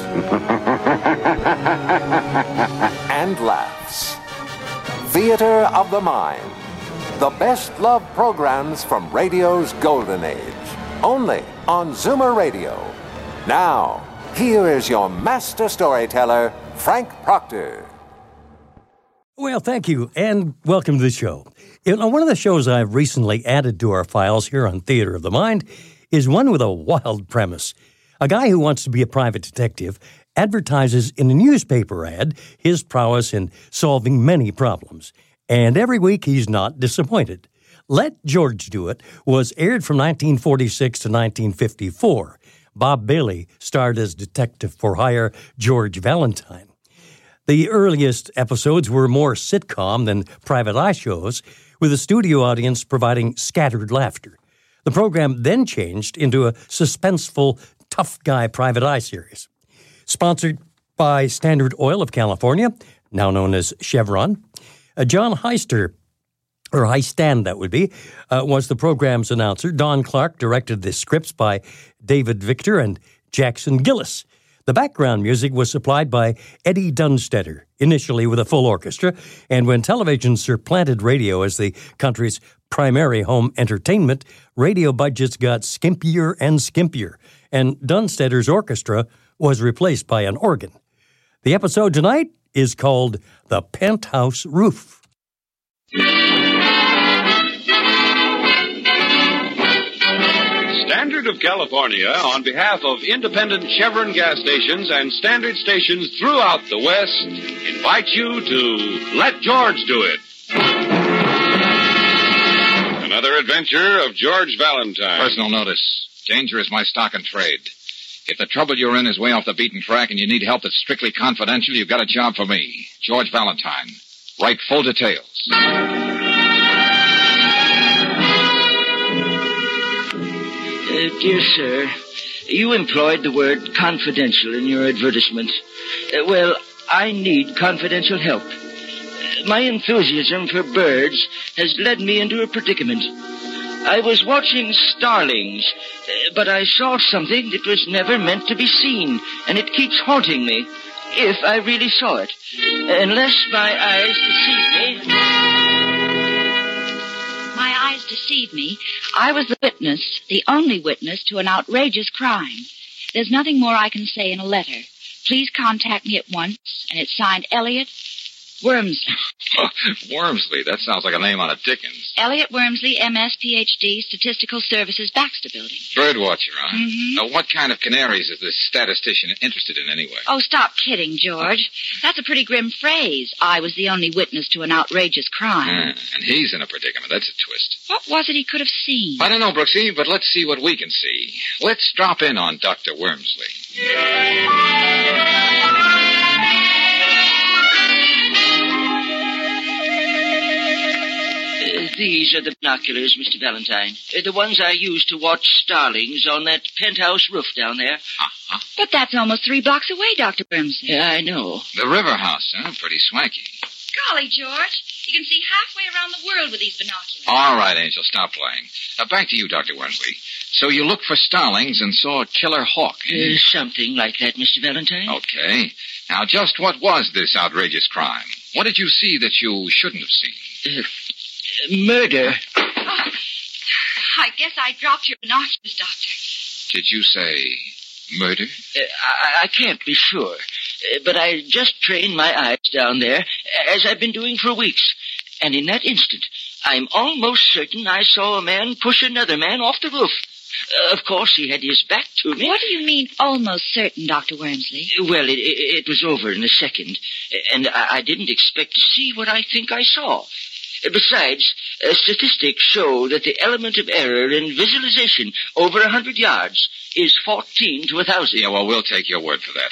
and laughs. Theater of the Mind. The best love programs from radio's golden age. Only on Zoomer Radio. Now, here is your master storyteller, Frank Proctor. Well, thank you, and welcome to the show. You know, one of the shows I've recently added to our files here on Theater of the Mind is one with a wild premise. A guy who wants to be a private detective advertises in a newspaper ad his prowess in solving many problems. And every week he's not disappointed. Let George Do It was aired from 1946 to 1954. Bob Bailey starred as Detective for Hire George Valentine. The earliest episodes were more sitcom than private eye shows, with the studio audience providing scattered laughter. The program then changed into a suspenseful, tough guy private eye series. Sponsored by Standard Oil of California, now known as Chevron, uh, John Heister or Heistand, that would be, uh, was the program's announcer. Don Clark directed the scripts by David Victor and Jackson Gillis. The background music was supplied by Eddie Dunstedter, initially with a full orchestra, and when television supplanted radio as the country's primary home entertainment, radio budgets got skimpier and skimpier, and Dunstedter's orchestra was replaced by an organ. The episode tonight is called The Penthouse Roof. Standard of California, on behalf of independent Chevron gas stations and standard stations throughout the West, invite you to Let George Do It. Another adventure of George Valentine. Personal notice. Danger is my stock and trade. If the trouble you're in is way off the beaten track and you need help that's strictly confidential, you've got a job for me, George Valentine. Write full details. Uh, dear sir, you employed the word confidential in your advertisement. Uh, well, I need confidential help. Uh, My enthusiasm for birds has led me into a predicament. I was watching starlings, but I saw something that was never meant to be seen, and it keeps haunting me. If I really saw it. Unless my eyes deceive me. My eyes deceive me. I was the witness, the only witness to an outrageous crime. There's nothing more I can say in a letter. Please contact me at once, and it's signed Elliot Wormsley. Wormsley, that sounds like a name on a Dickens. Elliot Wormsley, MS, PhD, Statistical Services, Baxter Building. Birdwatcher, huh? Mhm. Now, what kind of canaries is this statistician interested in anyway? Oh, stop kidding, George. That's a pretty grim phrase. I was the only witness to an outrageous crime. Ah, and he's in a predicament. That's a twist. What was it he could have seen? I don't know, Brooksy, but let's see what we can see. Let's drop in on Dr. Wormsley. These are the binoculars, Mr. Valentine. Uh, the ones I used to watch starlings on that penthouse roof down there. But that's almost three blocks away, Dr. Wormsley. Yeah, I know. The river house, huh? Pretty swanky. Golly, George. You can see halfway around the world with these binoculars. All right, Angel, stop playing. Now, back to you, Dr. Wormsley. So you looked for starlings and saw a killer hawk. Uh, something like that, Mr. Valentine. Okay. Now, just what was this outrageous crime? What did you see that you shouldn't have seen? Uh, murder. Oh, I guess I dropped your binoculars, Doctor. Did you say murder? Uh, I, I can't be sure. Uh, but I just trained my eyes down there, as I've been doing for weeks. And in that instant, I'm almost certain I saw a man push another man off the roof. Uh, of course, he had his back to me. What do you mean, almost certain, Dr. Wormsley? Well, it, it, it was over in a second, and I, I didn't expect to see what I think I saw. Besides, uh, statistics show that the element of error in visualization over a hundred yards is 14 to a thousand. Yeah, well, we'll take your word for that.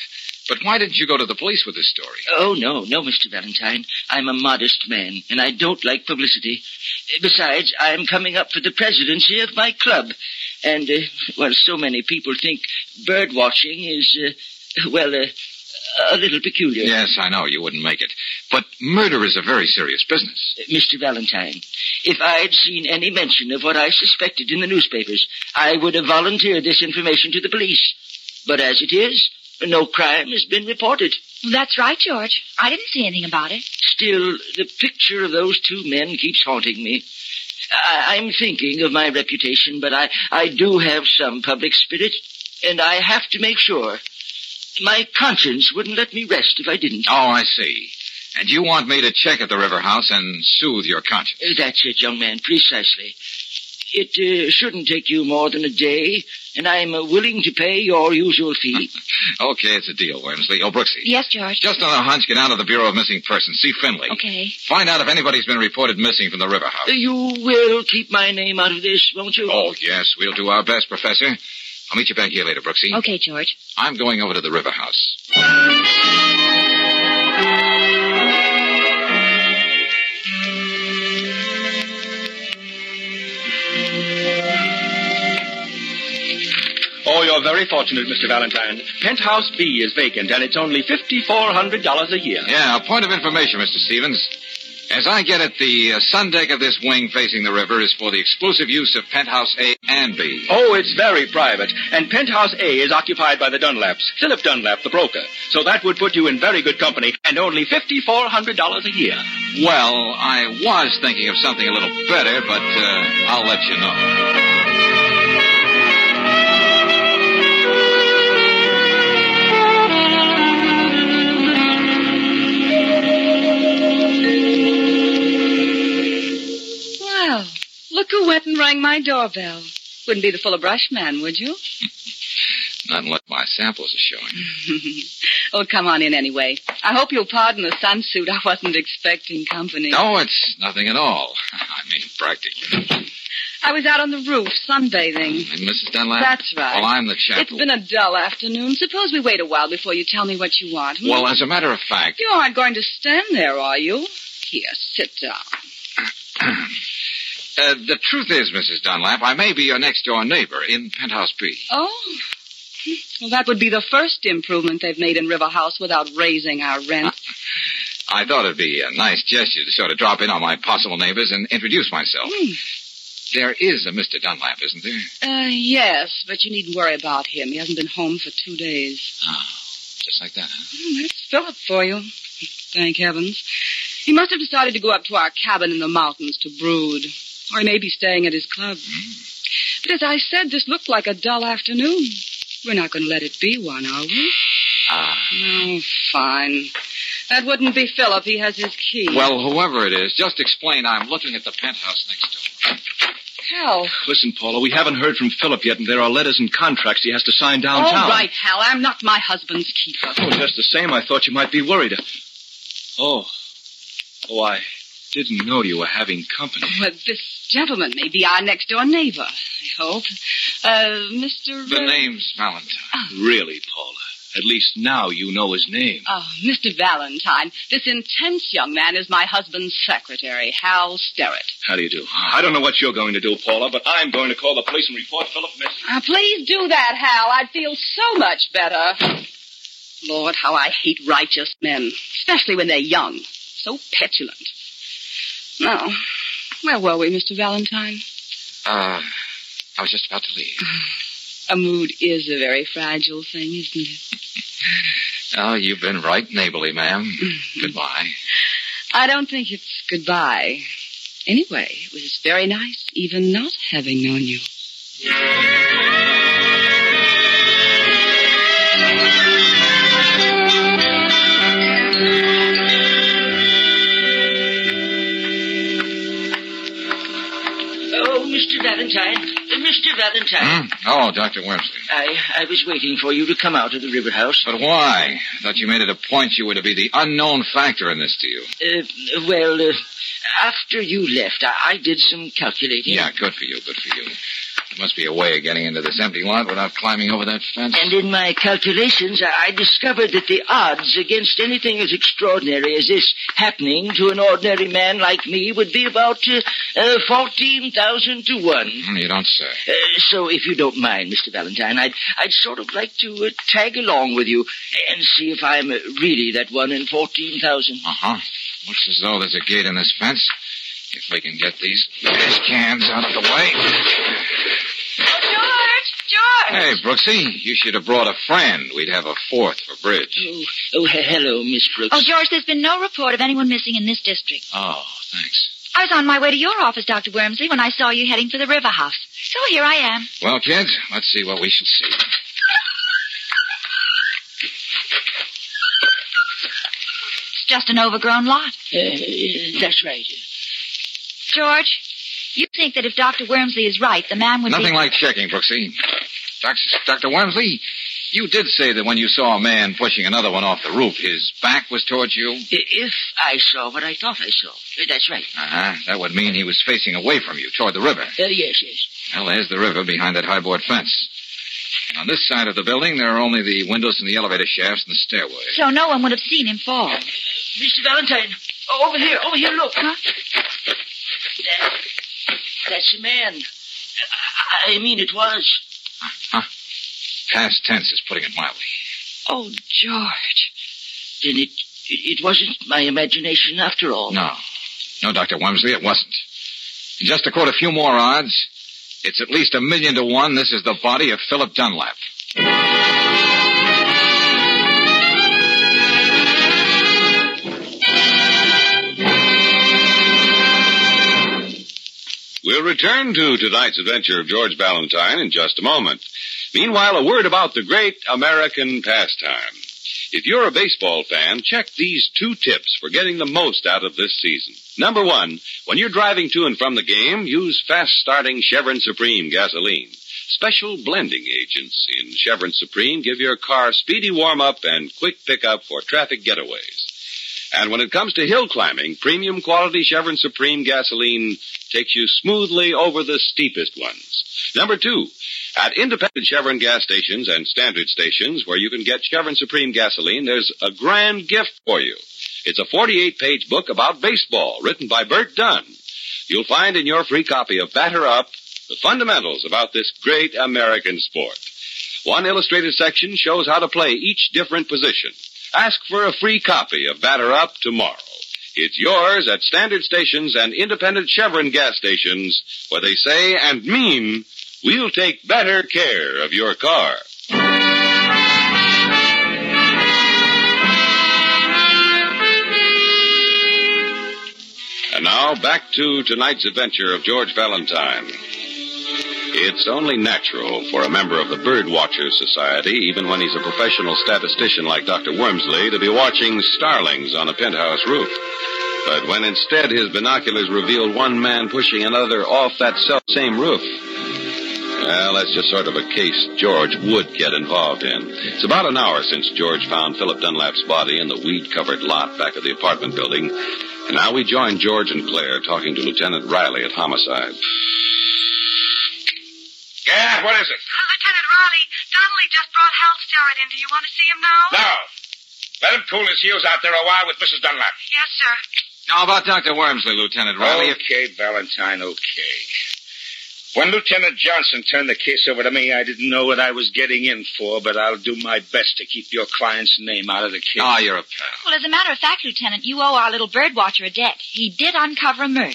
But why didn't you go to the police with this story? Oh, no, no, Mr. Valentine. I'm a modest man, and I don't like publicity. Besides, I'm coming up for the presidency of my club. And, uh, well, so many people think bird watching is, uh, well, uh, a little peculiar. Yes, I know you wouldn't make it. But murder is a very serious business. Uh, Mr. Valentine, if I'd seen any mention of what I suspected in the newspapers, I would have volunteered this information to the police. But as it is, no crime has been reported. That's right, George. I didn't see anything about it. Still, the picture of those two men keeps haunting me. I- I'm thinking of my reputation, but I, I do have some public spirit, and I have to make sure. My conscience wouldn't let me rest if I didn't. Oh, I see. And you want me to check at the River House and soothe your conscience? Uh, That's it, young man, precisely. It uh, shouldn't take you more than a day, and I'm uh, willing to pay your usual fee. Okay, it's a deal, Wormsley. Oh, Brooksy. Yes, George. Just on a hunch, get out of the Bureau of Missing Persons. See Finley. Okay. Find out if anybody's been reported missing from the River House. you will keep my name out of this, won't you? Oh, yes, we'll do our best, Professor. I'll meet you back here later, Brooksy. Okay, George. I'm going over to the River House. Oh, you're very fortunate, Mr. Valentine. Penthouse B is vacant, and it's only $5,400 a year. Yeah, a point of information, Mr. Stevens. As I get it, the uh, sun deck of this wing facing the river is for the exclusive use of Penthouse A and B. Oh, it's very private. And Penthouse A is occupied by the Dunlaps, Philip Dunlap, the broker. So that would put you in very good company, and only $5,400 a year. Well, I was thinking of something a little better, but uh, I'll let you know. Look who went and rang my doorbell. Wouldn't be the Fuller brush man, would you? Not unless my samples are showing. oh, come on in anyway. I hope you'll pardon the sunsuit. I wasn't expecting company. No, it's nothing at all. I mean, practically. I was out on the roof sunbathing. And Mrs. Dunlap? That's right. Well, I'm the chap. It's who- been a dull afternoon. Suppose we wait a while before you tell me what you want. hmm? Well, as a matter of fact, You aren't going to stand there, are you? Here, sit down. uh, the truth is, Mrs. Dunlap, I may be your next door neighbor in Penthouse B. Oh. Well, that would be the first improvement they've made in River House without raising our rent. I thought it'd be a nice gesture to sort of drop in on my possible neighbors and introduce myself. Hmm. There is a Mr. Dunlap, isn't there? Uh, yes, but you needn't worry about him. He hasn't been home for two days. Oh, just like that, huh? Hmm, That's Philip for you. Thank heavens. He must have decided to go up to our cabin in the mountains to brood. Or he may be staying at his club. But as I said, this looked like a dull afternoon. We're not going to let it be one, are we? Ah. Oh, fine. That wouldn't be Philip. He has his key. Well, whoever it is, just explain I'm looking at the penthouse next door. Hal. Listen, Paula, we haven't heard from Philip yet, and there are letters and contracts he has to sign downtown. All right, Hal. I'm not my husband's keeper. Oh, just the same, I thought you might be worried. Oh. Oh, I didn't know you were having company. Well, this gentleman may be our next door neighbor, I hope. Uh, Mr. The uh, name's Valentine. Really, Paula? At least now you know his name. Oh, Mr. Valentine, this intense young man is my husband's secretary, Hal Sterrett. How do you do? I don't know what you're going to do, Paula, but I'm going to call the police and report Philip missing. Uh, please do that, Hal. I'd feel so much better. Lord, how I hate righteous men, especially when they're young. So petulant. Now, where were we, Mr. Valentine? Uh, I was just about to leave. A mood is a very fragile thing, isn't it? Oh, you've been right neighborly, ma'am. Goodbye. I don't think it's goodbye. Anyway, it was very nice, even not having known you. Mr. Valentine. Uh, Mr. Valentine. Hmm? Oh, Dr. Wormsley. I, I was waiting for you to come out of the river house. But why? I thought you made it a point you were to be the unknown factor in this deal. Uh, well, uh, after you left, I, I did some calculating. Yeah, good for you, good for you. There must be a way of getting into this empty lot without climbing over that fence. And in my calculations, I discovered that the odds against anything as extraordinary as this happening to an ordinary man like me would be about uh, uh, 14,000 to 1. Hmm, You don't say. Uh, so, if you don't mind, Mr. Valentine, I'd, I'd sort of like to uh, tag along with you and see if I'm uh, really that one in 14,000. Uh-huh. Looks as though there's a gate in this fence. If we can get these cans out of the way. Oh, George! George! Hey, Brooksy, you should have brought a friend. We'd have a fourth for bridge. Oh, oh, he- hello, Miss Brooks. Oh, George, there's been no report of anyone missing in this district. Oh, thanks. I was on my way to your office, Dr. Wormsley, when I saw you heading for the river house. So here I am. Well, kids, let's see what we shall see. It's just an overgrown lot. Uh, that's right. George, you think that if Dr. Wormsley is right, the man would Nothing be... like checking, Brooksy. Dr. Dr. Wormsley, you did say that when you saw a man pushing another one off the roof, his back was towards you? If I saw what I thought I saw. That's right. Uh-huh. That would mean he was facing away from you, toward the river. Uh, yes, yes. Well, there's the river behind that high board fence. And on this side of the building, there are only the windows and the elevator shafts and the stairway. So no one would have seen him fall. Mr. Valentine, oh, over here, over here, look. Huh? That, that's a man. I, mean, it was. Huh? Past tense is putting it mildly. Oh, George. Then it, it, wasn't my imagination after all. No. No, Dr. Wormsley, it wasn't. And just to quote a few more odds, it's at least a million to one this is the body of Philip Dunlap. We'll return to tonight's adventure of George Valentine in just a moment. Meanwhile, a word about the great American pastime. If you're a baseball fan, check these two tips for getting the most out of this season. Number one, when you're driving to and from the game, use fast starting Chevron Supreme gasoline. Special blending agents in Chevron Supreme give your car speedy warm up and quick pickup for traffic getaways. And when it comes to hill climbing, premium quality Chevron Supreme gasoline takes you smoothly over the steepest ones. Number two, at independent Chevron gas stations and standard stations where you can get Chevron Supreme gasoline, there's a grand gift for you. It's a 48 page book about baseball written by Bert Dunn. You'll find in your free copy of Batter Up the fundamentals about this great American sport. One illustrated section shows how to play each different position. Ask for a free copy of Batter Up tomorrow. It's yours at standard stations and independent Chevron gas stations where they say and mean, we'll take better care of your car. And now back to tonight's adventure of George Valentine. It's only natural for a member of the Bird Watchers Society, even when he's a professional statistician like Dr. Wormsley, to be watching starlings on a penthouse roof. But when instead his binoculars revealed one man pushing another off that same roof, well, that's just sort of a case George would get involved in. It's about an hour since George found Philip Dunlap's body in the weed covered lot back of the apartment building. And now we join George and Claire talking to Lieutenant Riley at Homicide. Yeah, what is it? Uh, Lieutenant Raleigh, Donnelly just brought Hal Starrett in. Do you want to see him now? No. Let him cool his heels out there a while with Mrs. Dunlap. Yes, sir. Now about Dr. Wormsley, Lieutenant Riley? Okay, Valentine, okay. When Lieutenant Johnson turned the case over to me, I didn't know what I was getting in for, but I'll do my best to keep your client's name out of the case. Ah, you're a pal. Well, as a matter of fact, Lieutenant, you owe our little bird watcher a debt. He did uncover a murder.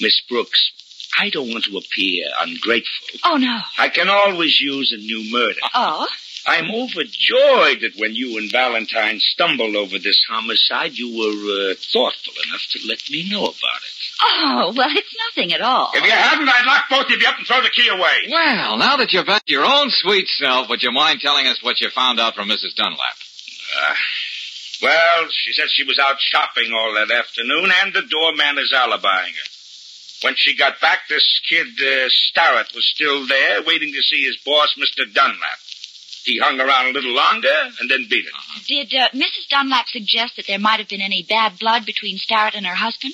Miss Brooks, I don't want to appear ungrateful. Oh, no. I can always use a new murder. Oh? I'm overjoyed that when you and Valentine stumbled over this homicide, you were uh, thoughtful enough to let me know about it. Oh, well, it's nothing at all. If you hadn't, I'd lock both of you up and throw the key away. Well, now that you're back to your own sweet self, would you mind telling us what you found out from Mrs. Dunlap? Uh, well, she said she was out shopping all that afternoon, and the doorman is alibying her. When she got back, this kid uh, Starrett was still there, waiting to see his boss, Mr. Dunlap. He hung around a little longer and then beat it. Did uh, Mrs. Dunlap suggest that there might have been any bad blood between Starrett and her husband?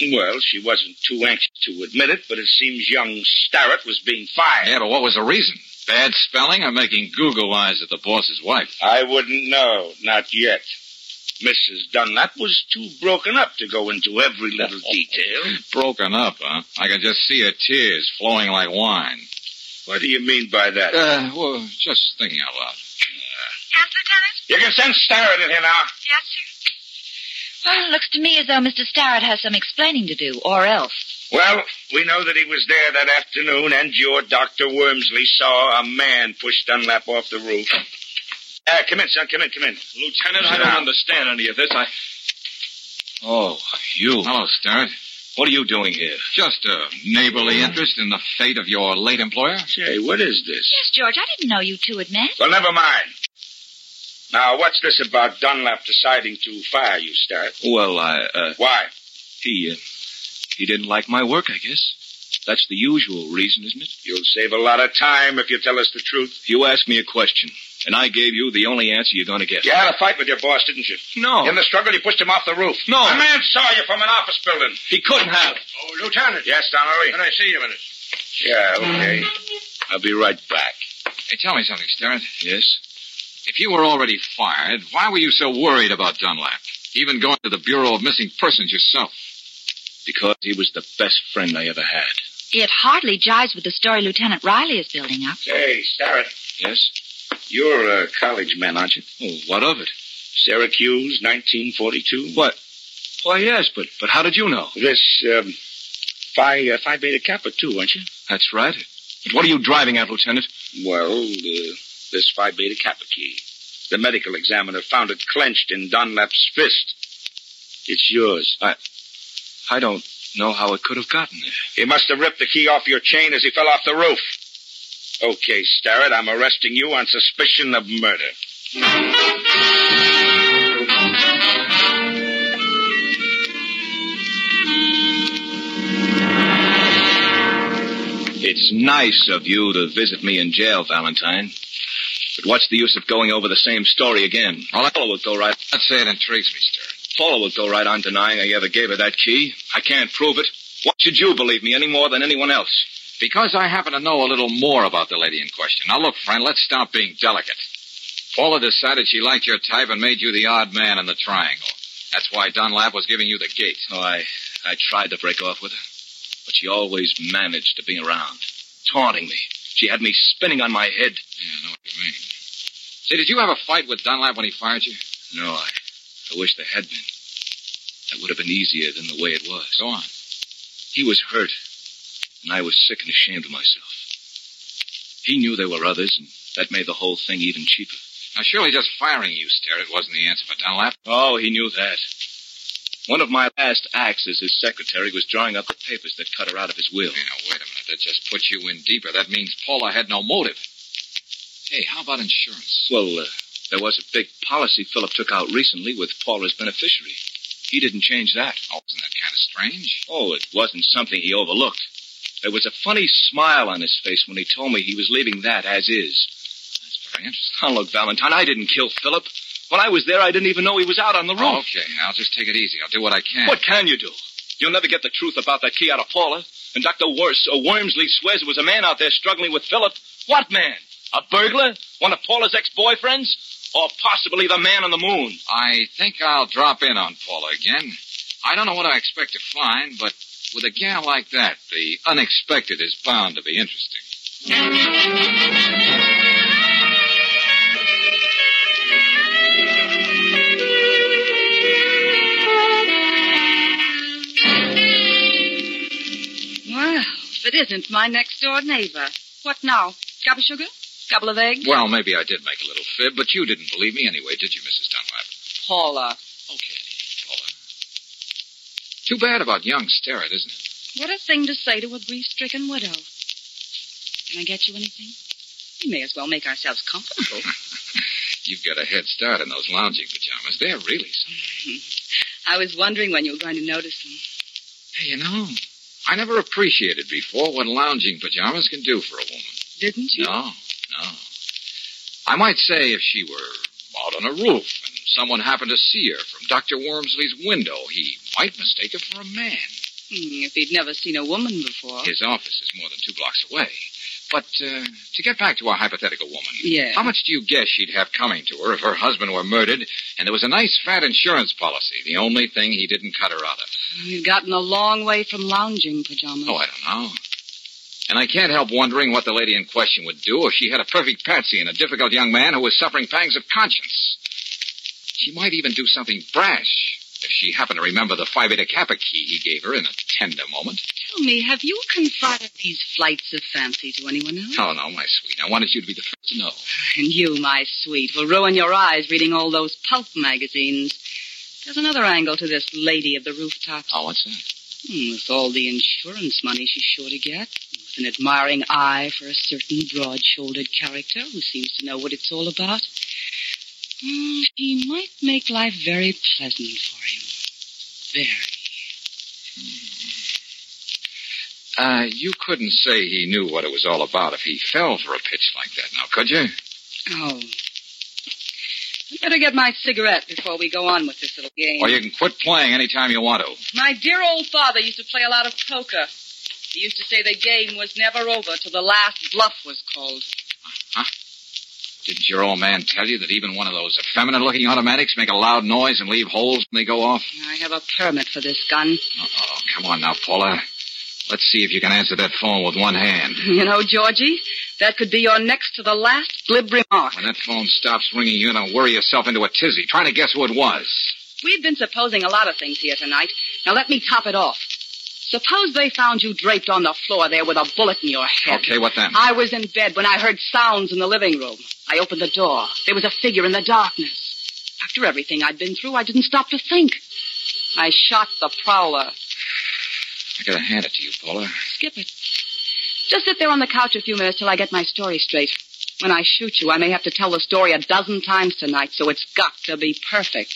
Well, she wasn't too anxious to admit it, but it seems young Starrett was being fired. Yeah, but what was the reason? Bad spelling or making Google eyes at the boss's wife? I wouldn't know. Not yet. Mrs. Dunlap was too broken up to go into every little detail. Broken up, huh? I can just see her tears flowing like wine. What do you mean by that? Uh, well, just thinking out loud. Yes, Lieutenant? You can send Starrett in here now. Yes, sir. Well, it looks to me as though Mr. Starrett has some explaining to do, or else. Well, we know that he was there that afternoon, and your Dr. Wormsley saw a man push Dunlap off the roof. Uh, come in, son. Come in, come in. Lieutenant, I don't down. understand any of this. I. Oh, you. Hello, Starrett. What are you doing here? Just a neighborly interest in the fate of your late employer? Say, what is this? Yes, George, I didn't know you two had met. Well, never mind. Now, what's this about Dunlap deciding to fire you, Starrett? Well, I, uh, Why? he, uh, he didn't like my work, I guess. That's the usual reason, isn't it? You'll save a lot of time if you tell us the truth. You asked me a question, and I gave you the only answer you're going to get. You had a fight with your boss, didn't you? No. In the struggle, you pushed him off the roof. No. A man saw you from an office building. He couldn't have. Oh, Lieutenant. Yes, Donnelly? Can I see you a minute? Yeah, okay. I'll be right back. Hey, tell me something, Starrett. Yes? If you were already fired, why were you so worried about Dunlap? Even going to the Bureau of Missing Persons yourself? Because he was the best friend I ever had. It hardly jives with the story Lieutenant Riley is building up. Hey, Starrett. Yes? You're a college man, aren't you? Oh, what of it? Syracuse, 1942. What? Why, yes, but but how did you know? This, um, Phi, uh, Phi Beta Kappa, too, aren't you? That's right. But what are you driving at, Lieutenant? Well, uh, this Phi Beta Kappa key. The medical examiner found it clenched in Dunlap's fist. It's yours. I, I don't know how it could have gotten there. He must have ripped the key off your chain as he fell off the roof. Okay, Starrett, I'm arresting you on suspicion of murder. It's nice of you to visit me in jail, Valentine. But what's the use of going over the same story again? Well, Paula would go right. I'd say it intrigues me, Starrett. Paula would go right on denying I ever gave her that key. I can't prove it. Why should you believe me any more than anyone else? Because I happen to know a little more about the lady in question. Now, look, friend, let's stop being delicate. Paula decided she liked your type and made you the odd man in the triangle. That's why Dunlap was giving you the gate. Oh, I, I tried to break off with her, but she always managed to be around, taunting me. She had me spinning on my head. Yeah, I know what you mean. Say, did you have a fight with Dunlap when he fired you? No, I, I wish there had been. That would have been easier than the way it was. Go on. He was hurt, and I was sick and ashamed of myself. He knew there were others, and that made the whole thing even cheaper. Now, surely just firing you, Starrett, wasn't the answer for Dunlap. Oh, he knew that. One of my last acts as his secretary was drawing up the papers that cut her out of his will. Now, wait a minute. That just puts you in deeper. That means Paula had no motive. Hey, how about insurance? Well, uh, there was a big policy Philip took out recently with Paula's beneficiary. He didn't change that. Oh, isn't that kind of strange? Oh, it wasn't something he overlooked. There was a funny smile on his face when he told me he was leaving that as is. That's very interesting. Now, look, Valentine, I didn't kill Philip. When I was there, I didn't even know he was out on the roof. Okay, I'll just take it easy. I'll do what I can. What can you do? You'll never get the truth about that key out of Paula. And Dr. Wors, uh, Wormsley swears there was a man out there struggling with Philip. What man? A burglar? One of Paula's ex-boyfriends? Or possibly the man on the moon? I think I'll drop in on Paula again. I don't know what I expect to find, but with a gal like that, the unexpected is bound to be interesting. Well, if it isn't my next door neighbor. What now? Cup of sugar? A couple of eggs? Well, maybe I did make a little fib, but you didn't believe me anyway, did you, Mrs. Dunlap? Paula. Okay. Too bad about young Starrett, isn't it? What a thing to say to a grief-stricken widow. Can I get you anything? We may as well make ourselves comfortable. You've got a head start in those lounging pajamas. They're really something. I was wondering when you were going to notice them. Hey, you know, I never appreciated before what lounging pajamas can do for a woman. Didn't you? No, no. I might say if she were out on a roof and someone happened to see her from Dr. Wormsley's window, he might mistake her for a man. Hmm, if he'd never seen a woman before. His office is more than two blocks away. But uh, to get back to our hypothetical woman, Yeah. how much do you guess she'd have coming to her if her husband were murdered and there was a nice fat insurance policy, the only thing he didn't cut her out of? He'd gotten a long way from lounging pajamas. Oh, I don't know. And I can't help wondering what the lady in question would do if she had a perfect patsy and a difficult young man who was suffering pangs of conscience. She might even do something brash if she happened to remember the Phi Beta Kappa key he gave her in a tender moment. Tell me, have you confided these flights of fancy to anyone else? Oh, no, my sweet. I wanted you to be the first to know. And you, my sweet, will ruin your eyes reading all those pulp magazines. There's another angle to this lady of the rooftops. Oh, what's that? Hmm, with all the insurance money she's sure to get, with an admiring eye for a certain broad-shouldered character who seems to know what it's all about, hmm, she might make life very pleasant for him. Very. Uh, you couldn't say he knew what it was all about if he fell for a pitch like that, now, could you? Oh. I'd better get my cigarette before we go on with this little game. Or you can quit playing any time you want to. My dear old father used to play a lot of poker. He used to say the game was never over till the last bluff was called. Didn't your old man tell you that even one of those effeminate-looking automatics make a loud noise and leave holes when they go off? I have a permit for this gun. Oh, come on now, Paula. Let's see if you can answer that phone with one hand. You know, Georgie, that could be your next to the last glib remark. When that phone stops ringing, you're going to worry yourself into a tizzy trying to guess who it was. We've been supposing a lot of things here tonight. Now let me top it off. Suppose they found you draped on the floor there with a bullet in your head. Okay, what then? I was in bed when I heard sounds in the living room. I opened the door. There was a figure in the darkness. After everything I'd been through, I didn't stop to think. I shot the prowler. I gotta hand it to you, Paula. Skip it. Just sit there on the couch a few minutes till I get my story straight. When I shoot you, I may have to tell the story a dozen times tonight, so it's got to be perfect.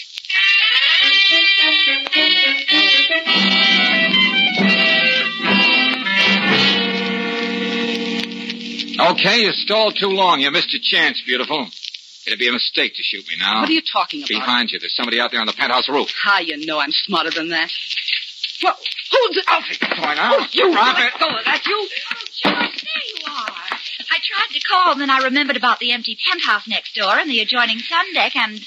Okay, you stalled too long. You missed your chance, beautiful. It'd be a mistake to shoot me now. What are you talking about? Behind you, there's somebody out there on the penthouse roof. How you know I'm smarter than that? Well, who's it? Alfie, come on now. Oh, you Drop let it. go of that, you. Oh, George, there you are. I tried to call, and then I remembered about the empty penthouse next door and the adjoining sun deck, and.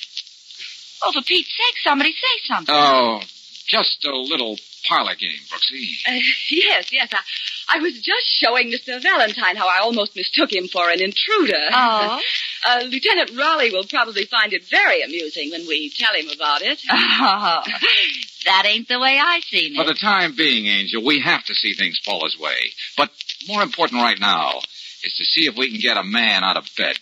Oh, for Pete's sake, somebody say something. Oh, just a little parlor game, Brooksy. Uh, yes, yes. I, I was just showing Mr. Valentine how I almost mistook him for an intruder. Oh? Uh, Lieutenant Raleigh will probably find it very amusing when we tell him about it. Oh, that ain't the way I seen it. For the time being, Angel, we have to see things Paula's way. But more important right now is to see if we can get a man out of bed.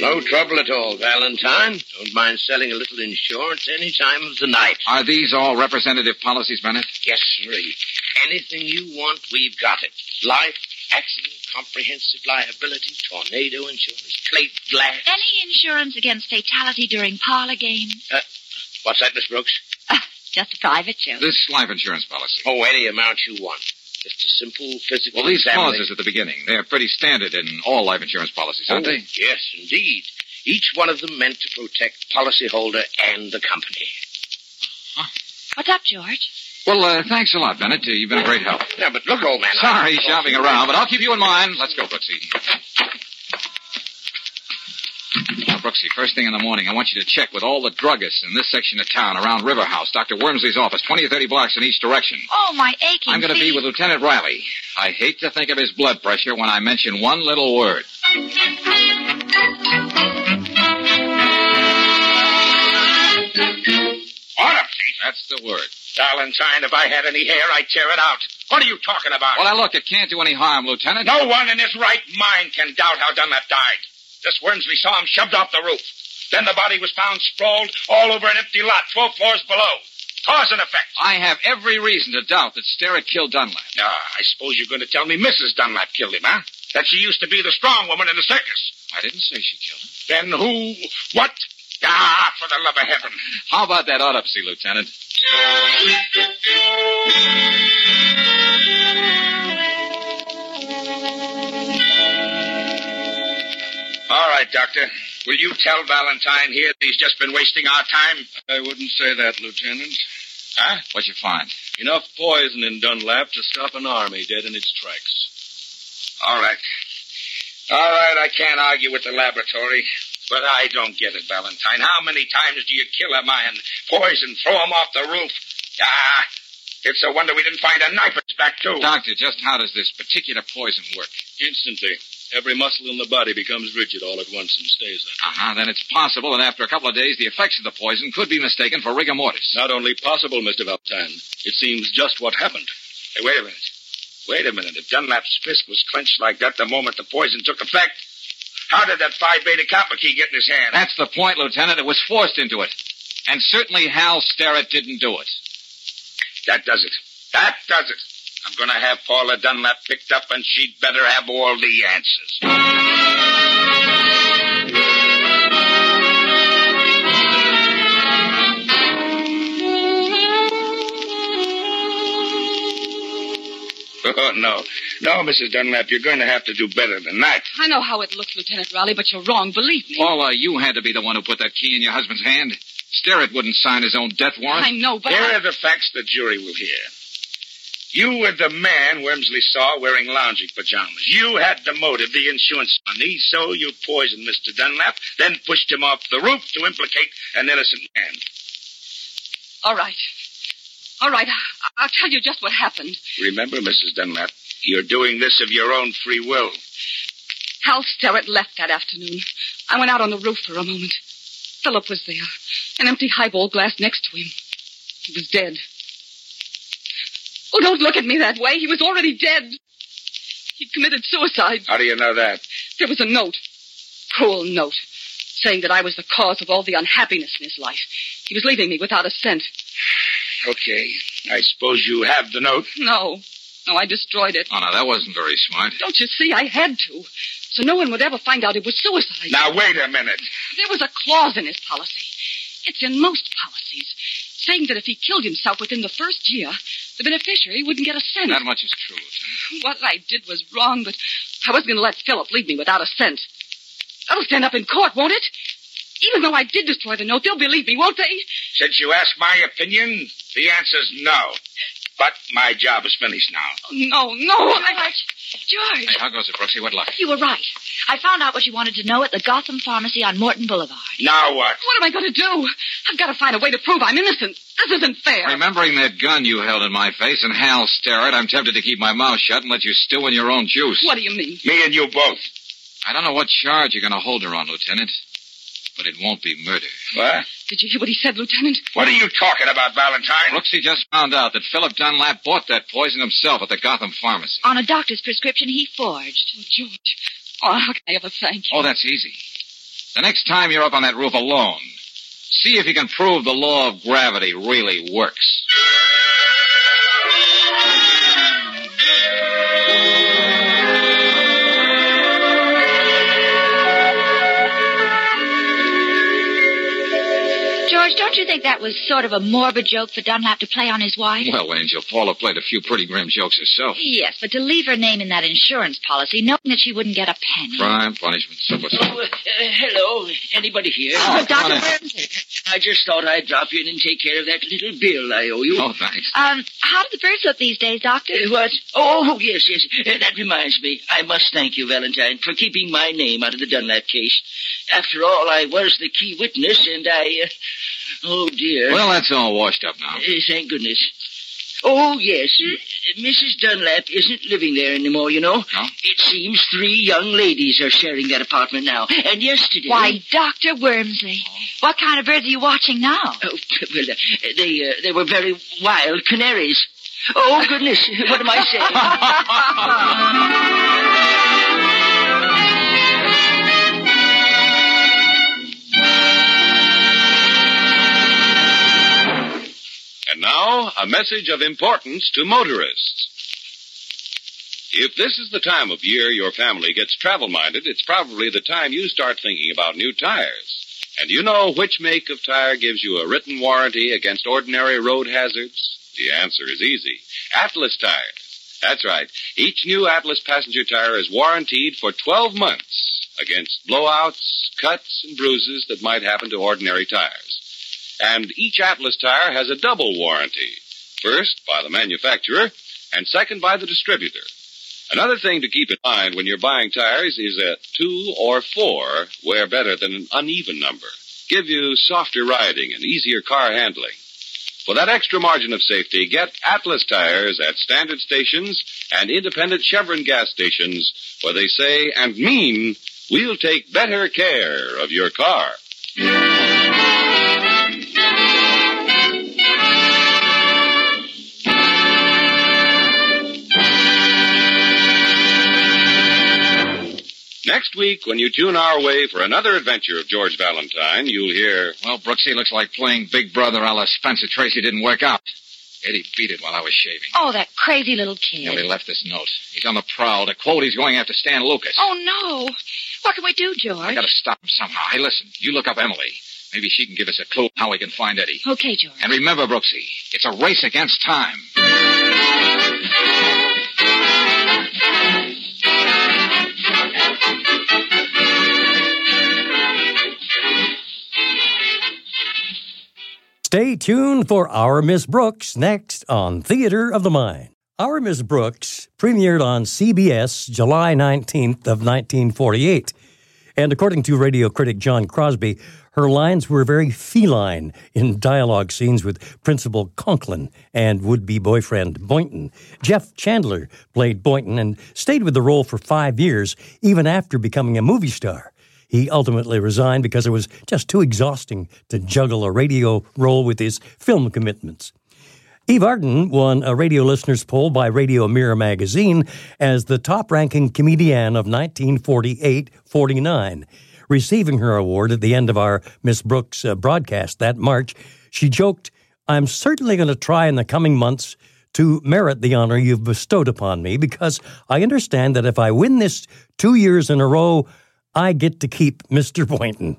No trouble at all, Valentine. Don't mind selling a little insurance any time of the night. Are these all representative policies, Bennett? Yes, sir. Anything you want, we've got it. Life, accident, comprehensive liability, tornado insurance, plate glass. Any insurance against fatality during parlor games? Uh, what's that, Miss Brooks? Just a private joke. This life insurance policy. Oh, any amount you want. Just a simple physical Well, these examination. clauses at the beginning, they're pretty standard in all life insurance policies, aren't Oh, they? Yes, indeed. Each one of them meant to protect policyholder and the company. What's up, George? Well, uh, thanks a lot, Bennett. Uh, you've been a great help. Yeah, but look, old man. Sorry, I- shopping around, but I'll keep you in mind. Let's go, Brooksy. Now, Brooksy, first thing in the morning, I want you to check with all the druggists in this section of town around River House, Dr. Wormsley's office, 20 or 30 blocks in each direction. Oh, my aching I'm going to be with Lieutenant Riley. I hate to think of his blood pressure when I mention one little word. Autopsy? That's the word. Valentine, if I had any hair, I'd tear it out. What are you talking about? Well, now look, it can't do any harm, Lieutenant. No one in his right mind can doubt how Dunlap died. This Wormsley saw him shoved off the roof. Then the body was found sprawled all over an empty lot, 12 floors below. Cause and effect. I have every reason to doubt that Sterrett killed Dunlap. Ah, I suppose you're going to tell me Mrs. Dunlap killed him, huh? That she used to be the strong woman in the circus. I didn't say she killed him. Then who? What? Ah, for the love of heaven. How about that autopsy, Lieutenant? right, Doctor. Will you tell Valentine here that he's just been wasting our time? I wouldn't say that, Lieutenant. Huh? What'd you find? Enough poison in Dunlap to stop an army dead in its tracks. All right. All right, I can't argue with the laboratory. But I don't get it, Valentine. How many times do you kill a man, poison, throw him off the roof? Ah, it's a wonder we didn't find a knife in his back, too. Doctor, just how does this particular poison work? Instantly. Every muscle in the body becomes rigid all at once and stays that way. Uh-huh. Then it's possible that after a couple of days, the effects of the poison could be mistaken for rigor mortis. Not only possible, Mr. Valentine. It seems just what happened. Hey, wait a minute. Wait a minute. If Dunlap's fist was clenched like that the moment the poison took effect, how did that Phi Beta Kappa key get in his hand? That's the point, Lieutenant. It was forced into it. And certainly Hal Sterrett didn't do it. That does it. That does it. I'm going to have Paula Dunlap picked up, and she'd better have all the answers. Oh, no. No, Mrs. Dunlap, you're going to have to do better than that. I know how it looks, Lieutenant Raleigh, but you're wrong. Believe me. Paula, you had to be the one who put that key in your husband's hand. Sterrett wouldn't sign his own death warrant. I know, but Here I... are the facts the jury will hear. You were the man Wormsley saw wearing lounging pajamas. You had the motive, the insurance money, so you poisoned Mr. Dunlap, then pushed him off the roof to implicate an innocent man. All right. All right. I'll tell you just what happened. Remember, Mrs. Dunlap, you're doing this of your own free will. Hal Sterrett left that afternoon. I went out on the roof for a moment. Philip was there, an empty highball glass next to him. He was dead. Oh, don't look at me that way. He was already dead. He'd committed suicide. How do you know that? There was a note, cruel note, saying that I was the cause of all the unhappiness in his life. He was leaving me without a cent. Okay. I suppose you have the note. No, no, I destroyed it. Oh, no, that wasn't very smart. Don't you see? I had to. So no one would ever find out it was suicide. Now, wait a minute. There was a clause in his policy. It's in most policies, saying that if he killed himself within the first year, the beneficiary wouldn't get a cent. That much is true, Lieutenant. What I did was wrong, but I wasn't going to let Philip leave me without a cent. That'll stand up in court, won't it? Even though I did destroy the note, they'll believe me, won't they? Since you asked my opinion, the answer's no. But my job is finished now. Oh, no, no. I... George, Hey, how goes it, Brooksy? What luck? you were right. I found out what you wanted to know at the Gotham Pharmacy on Morton Boulevard. Now what? What am I going to do? I've got to find a way to prove I'm innocent. This isn't fair. Remembering that gun you held in my face and Hal Sterrett, I'm tempted to keep my mouth shut and let you stew in your own juice. What do you mean? Me and you both. I don't know what charge you're going to hold her on, Lieutenant, but it won't be murder. What? Did you hear what he said, Lieutenant? What are you talking about, Valentine? Brooksy just found out that Philip Dunlap bought that poison himself at the Gotham Pharmacy. On a doctor's prescription he forged. Oh, George. Oh, how can I ever thank you? Oh, that's easy. The next time you're up on that roof alone, see if you can prove the law of gravity really works. George, don't you think that was sort of a morbid joke for Dunlap to play on his wife? Well, Angel, Paula played a few pretty grim jokes herself. Yes, but to leave her name in that insurance policy, knowing that she wouldn't get a penny. Crime, punishment, so forth. Oh, uh, hello. Anybody here? Oh, Dr. come. Burns. I just thought I'd drop in and take care of that little bill I owe you. Oh, thanks. Um, how do the birds look these days, Doctor? Uh, what? Oh, yes, yes. Uh, that reminds me. I must thank you, Valentine, for keeping my name out of the Dunlap case. After all, I was the key witness, and I. Uh, oh, dear. Well, that's all washed up now. Uh, thank goodness. Oh, yes. Uh, Mrs. Dunlap isn't living there anymore, you know. No? It seems three young ladies are sharing that apartment now. And yesterday. Why, Dr. Wormsley, what kind of birds are you watching now? Oh, well, uh, they, uh, they were very wild canaries. Oh, goodness. What am I And now, a message of importance to motorists. If this is the time of year your family gets travel minded, it's probably the time you start thinking about new tires. And you know which make of tire gives you a written warranty against ordinary road hazards? The answer is easy. Atlas tires. That's right. Each new Atlas passenger tire is warranted for 12 months. against blowouts, cuts, and bruises that might happen to ordinary tires. And each Atlas tire has a double warranty. First, by the manufacturer, and second, by the distributor. Another thing to keep in mind when you're buying tires is that two or four wear better than an uneven number. Give you softer riding and easier car handling. For that extra margin of safety, get Atlas tires at standard stations and independent Chevron gas stations where they say and mean we'll take better care of your car. Next week, when you tune our way for another adventure of George Valentine, you'll hear. Well, Brooksy looks like playing Big Brother a la Spencer Tracy didn't work out. Eddie beat it while I was shaving. Oh, that crazy little kid. Nearly left this note. He's on the prowl. To quote, he's going after Stan Lucas. Oh, no. What can we do, George? I gotta stop him somehow. Hey, listen, you look up Emily. Maybe she can give us a clue how we can find Eddie. Okay, George. And remember, Brooksy, it's a race against time. Stay tuned for Our Miss Brooks next on Theater of the Mind. Our Miss Brooks premiered on CBS July 19th of 1948. And according to radio critic John Crosby, her lines were very feline in dialogue scenes with Principal Conklin and would-be boyfriend Boynton. Jeff Chandler played Boynton and stayed with the role for five years, even after becoming a movie star. He ultimately resigned because it was just too exhausting to juggle a radio role with his film commitments. Eve Arden won a radio listeners poll by Radio Mirror magazine as the top ranking comedian of 1948 49. Receiving her award at the end of our Miss Brooks uh, broadcast that March, she joked, I'm certainly going to try in the coming months to merit the honor you've bestowed upon me because I understand that if I win this two years in a row, I get to keep Mr. Boynton.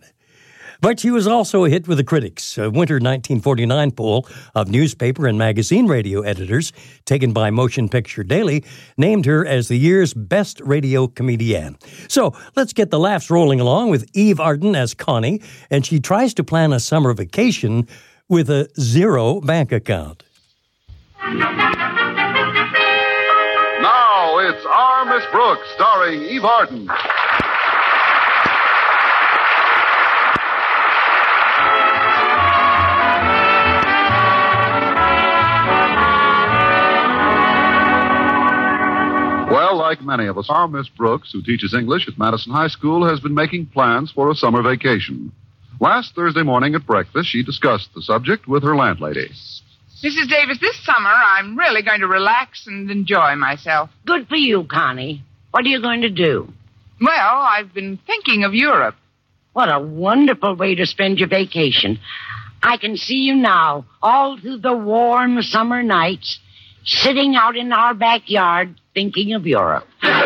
But she was also a hit with the critics. A winter 1949 poll of newspaper and magazine radio editors, taken by Motion Picture Daily, named her as the year's best radio comedian. So let's get the laughs rolling along with Eve Arden as Connie, and she tries to plan a summer vacation with a zero bank account. Now it's Our Miss Brooks, starring Eve Arden. Well, like many of us, our Miss Brooks, who teaches English at Madison High School, has been making plans for a summer vacation. Last Thursday morning at breakfast, she discussed the subject with her landlady. Mrs. Davis, this summer I'm really going to relax and enjoy myself. Good for you, Connie. What are you going to do? Well, I've been thinking of Europe. What a wonderful way to spend your vacation. I can see you now, all through the warm summer nights, sitting out in our backyard thinking of Europe.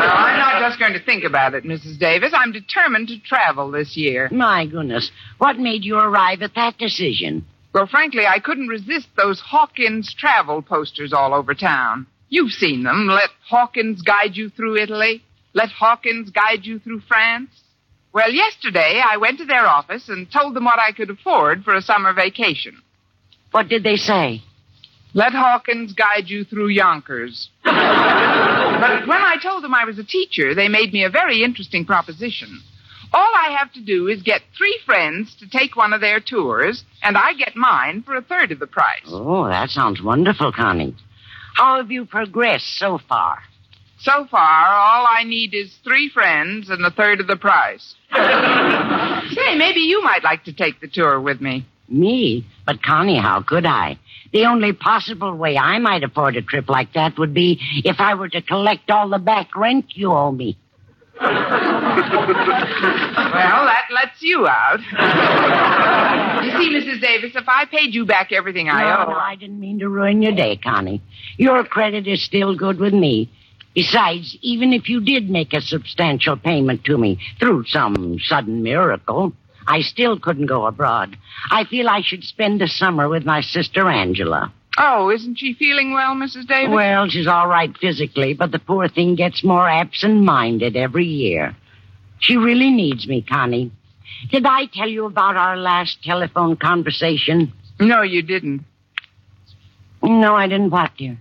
Well, I'm not just going to think about it, Mrs. Davis. I'm determined to travel this year. My goodness. What made you arrive at that decision? Well, frankly, I couldn't resist those Hawkins travel posters all over town. You've seen them. Let Hawkins guide you through Italy. Let Hawkins guide you through France. Well, yesterday I went to their office and told them what I could afford for a summer vacation. What did they say? Let Hawkins guide you through Yonkers. but when I told them I was a teacher, they made me a very interesting proposition. All I have to do is get three friends to take one of their tours, and I get mine for a third of the price. Oh, that sounds wonderful, Connie. How have you progressed so far? So far, all I need is three friends and a third of the price. Say, maybe you might like to take the tour with me. Me? But, Connie, how could I? The only possible way I might afford a trip like that would be if I were to collect all the back rent you owe me. Well, that lets you out. you see, Mrs. Davis, if I paid you back everything I no, owe. no, I didn't mean to ruin your day, Connie. Your credit is still good with me. Besides, even if you did make a substantial payment to me through some sudden miracle, I still couldn't go abroad. I feel I should spend the summer with my sister Angela. Oh, isn't she feeling well, Mrs. Davis? Well, she's all right physically, but the poor thing gets more absent minded every year. She really needs me, Connie. Did I tell you about our last telephone conversation? No, you didn't. No, I didn't what, dear?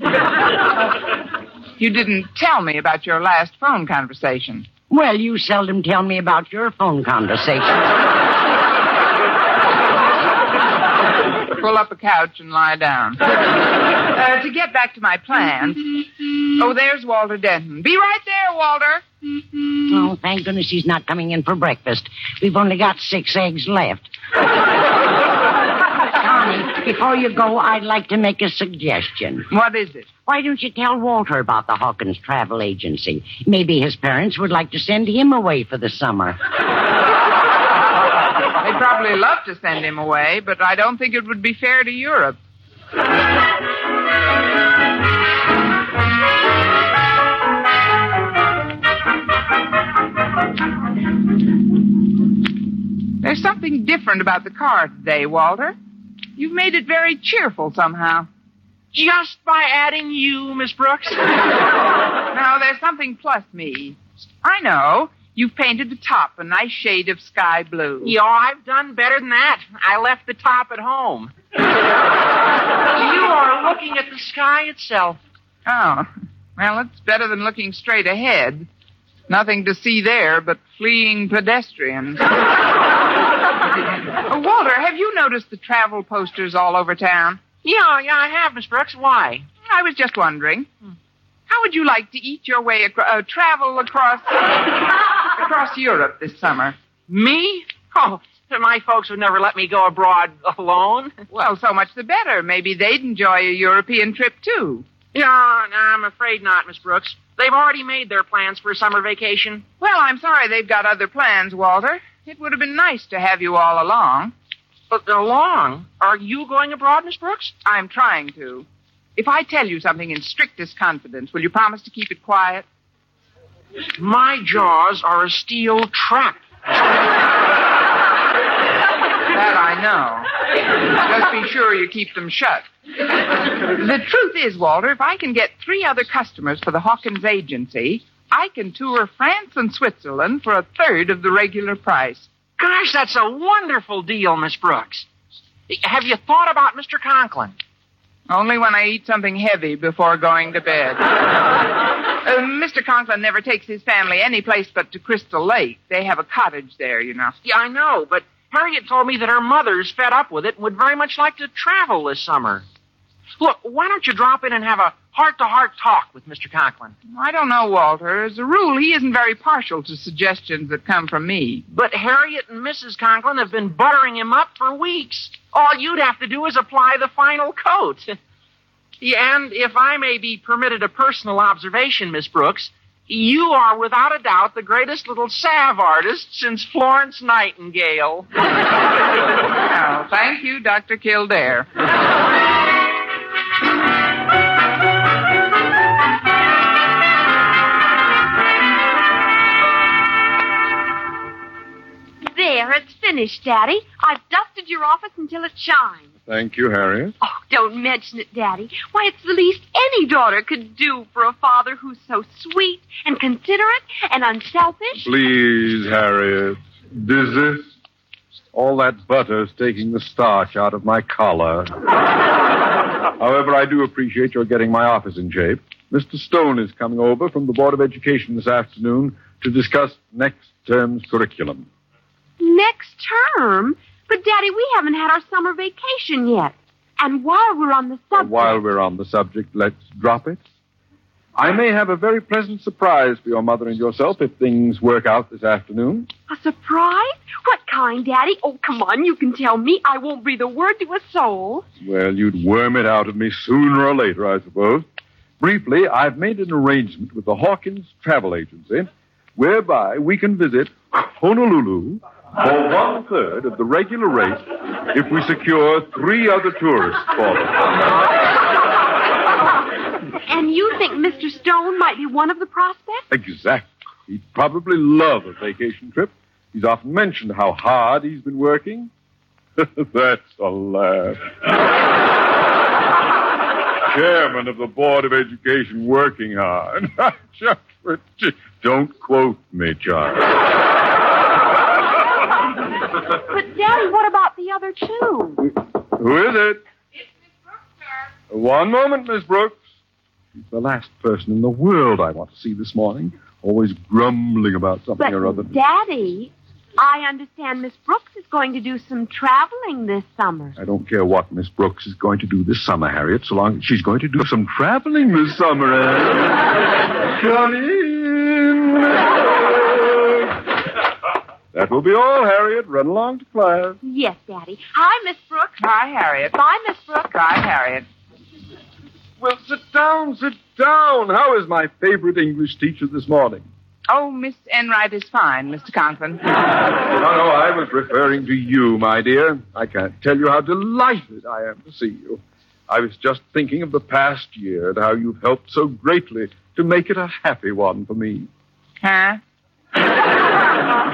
You didn't tell me about your last phone conversation. Well, you seldom tell me about your phone conversations. Pull up a couch and lie down. Uh, to get back to my plans. Oh, there's Walter Denton. Be right there, Walter. Oh, thank goodness he's not coming in for breakfast. We've only got six eggs left. Before you go, I'd like to make a suggestion. What is it? Why don't you tell Walter about the Hawkins Travel Agency? Maybe his parents would like to send him away for the summer. They'd probably love to send him away, but I don't think it would be fair to Europe. There's something different about the car today, Walter. You've made it very cheerful somehow. Just by adding you, Miss Brooks? no, there's something plus me. I know. You've painted the top a nice shade of sky blue. Yo, I've done better than that. I left the top at home. you are looking at the sky itself. Oh, well, it's better than looking straight ahead. Nothing to see there but fleeing pedestrians. Uh, Walter, have you noticed the travel posters all over town? Yeah, yeah, I have, Miss Brooks. Why? I was just wondering. How would you like to eat your way across, uh, travel across, across Europe this summer? Me? Oh, my folks would never let me go abroad alone. Well, so much the better. Maybe they'd enjoy a European trip, too. Yeah, no, I'm afraid not, Miss Brooks. They've already made their plans for a summer vacation. Well, I'm sorry they've got other plans, Walter. It would have been nice to have you all along. But along? Are you going abroad, Miss Brooks? I'm trying to. If I tell you something in strictest confidence, will you promise to keep it quiet? My jaws are a steel trap. That I know. Just be sure you keep them shut. The truth is, Walter, if I can get three other customers for the Hawkins agency, I can tour France and Switzerland for a third of the regular price. Gosh, that's a wonderful deal, Miss Brooks. Have you thought about Mr. Conklin? Only when I eat something heavy before going to bed. Uh, Mr. Conklin never takes his family any place but to Crystal Lake. They have a cottage there, you know. Yeah, I know, but Harriet told me that her mother's fed up with it and would very much like to travel this summer. Look, why don't you drop in and have a heart-to-heart talk with Mr. Conklin? I don't know, Walter. As a rule, he isn't very partial to suggestions that come from me. But Harriet and Mrs. Conklin have been buttering him up for weeks. All you'd have to do is apply the final coat. And if I may be permitted a personal observation, Miss Brooks, you are without a doubt the greatest little salve artist since Florence Nightingale. well, thank you, Dr. Kildare. There, it's finished, Daddy. I've dusted your office until it shines. Thank you, Harriet. Oh, don't mention it, Daddy. Why, it's the least any daughter could do for a father who's so sweet and considerate and unselfish. Please, Harriet. Desist. All that butter's taking the starch out of my collar. However, I do appreciate your getting my office in shape. Mr. Stone is coming over from the Board of Education this afternoon to discuss next term's curriculum. Next term? But, Daddy, we haven't had our summer vacation yet. And while we're on the subject. While we're on the subject, let's drop it. I may have a very pleasant surprise for your mother and yourself if things work out this afternoon. A surprise? What kind, Daddy? Oh, come on, you can tell me. I won't breathe a word to a soul. Well, you'd worm it out of me sooner or later, I suppose. Briefly, I've made an arrangement with the Hawkins Travel Agency whereby we can visit Honolulu for one third of the regular rate if we secure three other tourists for them. And you think Mr. Stone might be one of the prospects? Exactly. He'd probably love a vacation trip. He's often mentioned how hard he's been working. That's a laugh. Chairman of the Board of Education working hard. Just Don't quote me, Charlie. But, Daddy, what about the other two? Who is it? It's Miss Brooks, sir. One moment, Miss Brooks. She's the last person in the world I want to see this morning. Always grumbling about something or other. But, Daddy, I understand Miss Brooks is going to do some traveling this summer. I don't care what Miss Brooks is going to do this summer, Harriet, so long as she's going to do some traveling this summer. eh? Come in. That will be all, Harriet. Run along to class. Yes, Daddy. Hi, Miss Brooks. Hi, Harriet. Bye, Miss Brooks. Hi, Harriet. Well, sit down, sit down. How is my favorite English teacher this morning? Oh, Miss Enright is fine, Mr. Conklin. No, no, I was referring to you, my dear. I can't tell you how delighted I am to see you. I was just thinking of the past year and how you've helped so greatly to make it a happy one for me. Huh?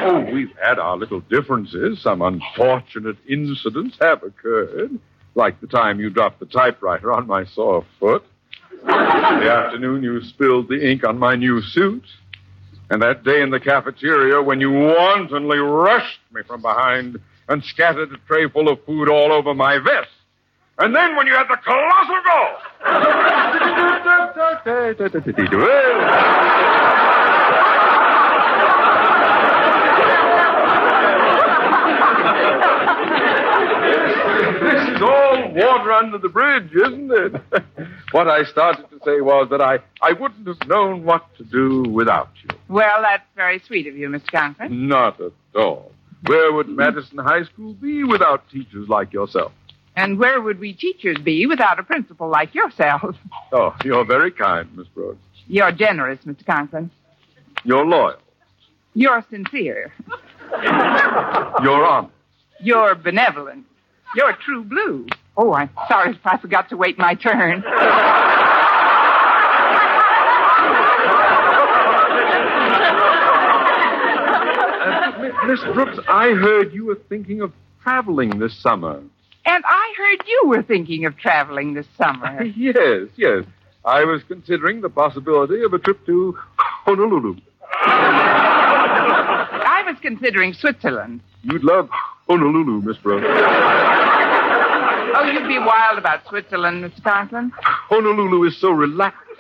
Oh, we've had our little differences. Some unfortunate incidents have occurred, like the time you dropped the typewriter on my sore foot. the afternoon you spilled the ink on my new suit. And that day in the cafeteria when you wantonly rushed me from behind and scattered a tray full of food all over my vest. And then when you had the colossal This is all water under the bridge, isn't it? what I started to say was that I, I wouldn't have known what to do without you. Well, that's very sweet of you, Mr. Conklin. Not at all. Where would Madison High School be without teachers like yourself? And where would we teachers be without a principal like yourself? Oh, you're very kind, Miss Brooks. You're generous, Mr. Conklin. You're loyal. You're sincere. You're honest. You're benevolent. You're true blue. Oh, I'm sorry if I forgot to wait my turn. Uh, Miss Brooks, I heard you were thinking of traveling this summer. And I heard you were thinking of traveling this summer. yes, yes. I was considering the possibility of a trip to Honolulu. I was considering Switzerland. You'd love Honolulu, Miss Brooks. Oh, you'd be wild about Switzerland, Mr. Conklin. Honolulu is so relaxing.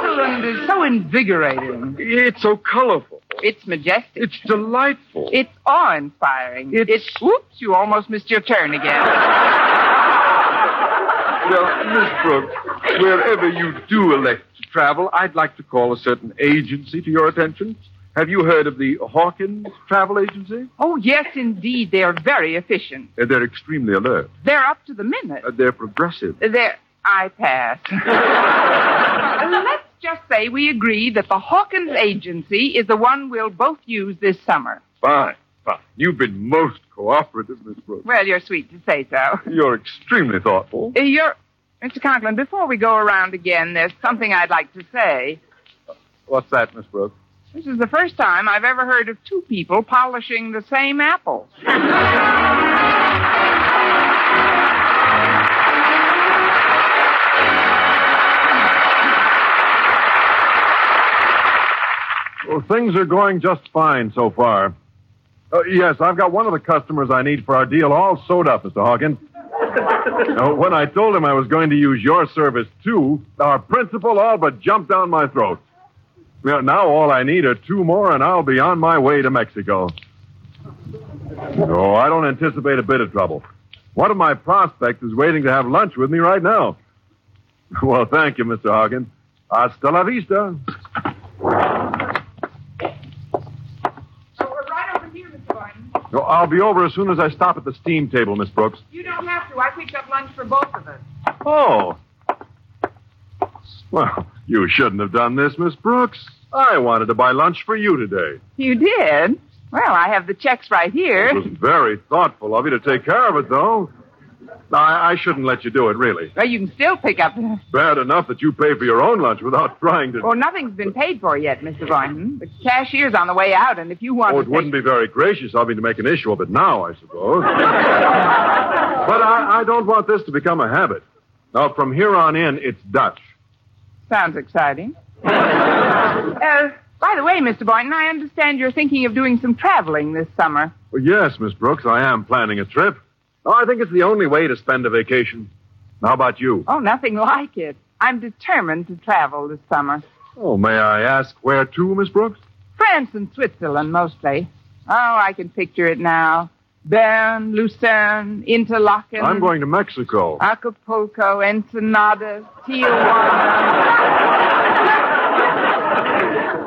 Switzerland is so invigorating. It's so colorful. It's majestic. It's delightful. It's awe-inspiring. It's... Whoops, you almost missed your turn again. Well, Miss Brooks, wherever you do elect to travel, I'd like to call a certain agency to your attention. Have you heard of the Hawkins Travel Agency? Oh, yes, indeed. They're very efficient. Uh, they're extremely alert. They're up to the minute. Uh, they're progressive. They're... I pass. Let's just say we agree that the Hawkins Agency is the one we'll both use this summer. Fine, fine. You've been most cooperative, Miss Brooks. Well, you're sweet to say so. You're extremely thoughtful. Uh, You're... Mr. Conklin, before we go around again, there's something I'd like to say. What's that, Miss Brooks? This is the first time I've ever heard of two people polishing the same apple. Well, things are going just fine so far. Uh, yes, I've got one of the customers I need for our deal all sewed up, Mr. Hawkins. When I told him I was going to use your service too, our principal all but jumped down my throat. Well, now all I need are two more, and I'll be on my way to Mexico. No, I don't anticipate a bit of trouble. One of my prospects is waiting to have lunch with me right now. Well, thank you, Mr. Hawkins. Hasta la vista. Oh, we're right over here, Mr. Boynton. No, I'll be over as soon as I stop at the steam table, Miss Brooks. You don't have to. I picked up lunch for both of us. Oh. Well, you shouldn't have done this, Miss Brooks. I wanted to buy lunch for you today. You did? Well, I have the checks right here. It was very thoughtful of you to take care of it, though. I, I shouldn't let you do it, really. Well, you can still pick up. Bad enough that you pay for your own lunch without trying to. Well, nothing's been paid for yet, Mr. Boynton. The cashier's on the way out, and if you want Oh, it wouldn't be very gracious of me to make an issue of it now, I suppose. but I, I don't want this to become a habit. Now, from here on in, it's Dutch. Sounds exciting. uh, by the way, Mr. Boynton, I understand you're thinking of doing some traveling this summer. Well, yes, Miss Brooks, I am planning a trip. Oh, I think it's the only way to spend a vacation. How about you? Oh, nothing like it. I'm determined to travel this summer. Oh, may I ask where to, Miss Brooks? France and Switzerland, mostly. Oh, I can picture it now. Bern, Lucerne, Interlaken. I'm going to Mexico. Acapulco, Ensenada, Tijuana.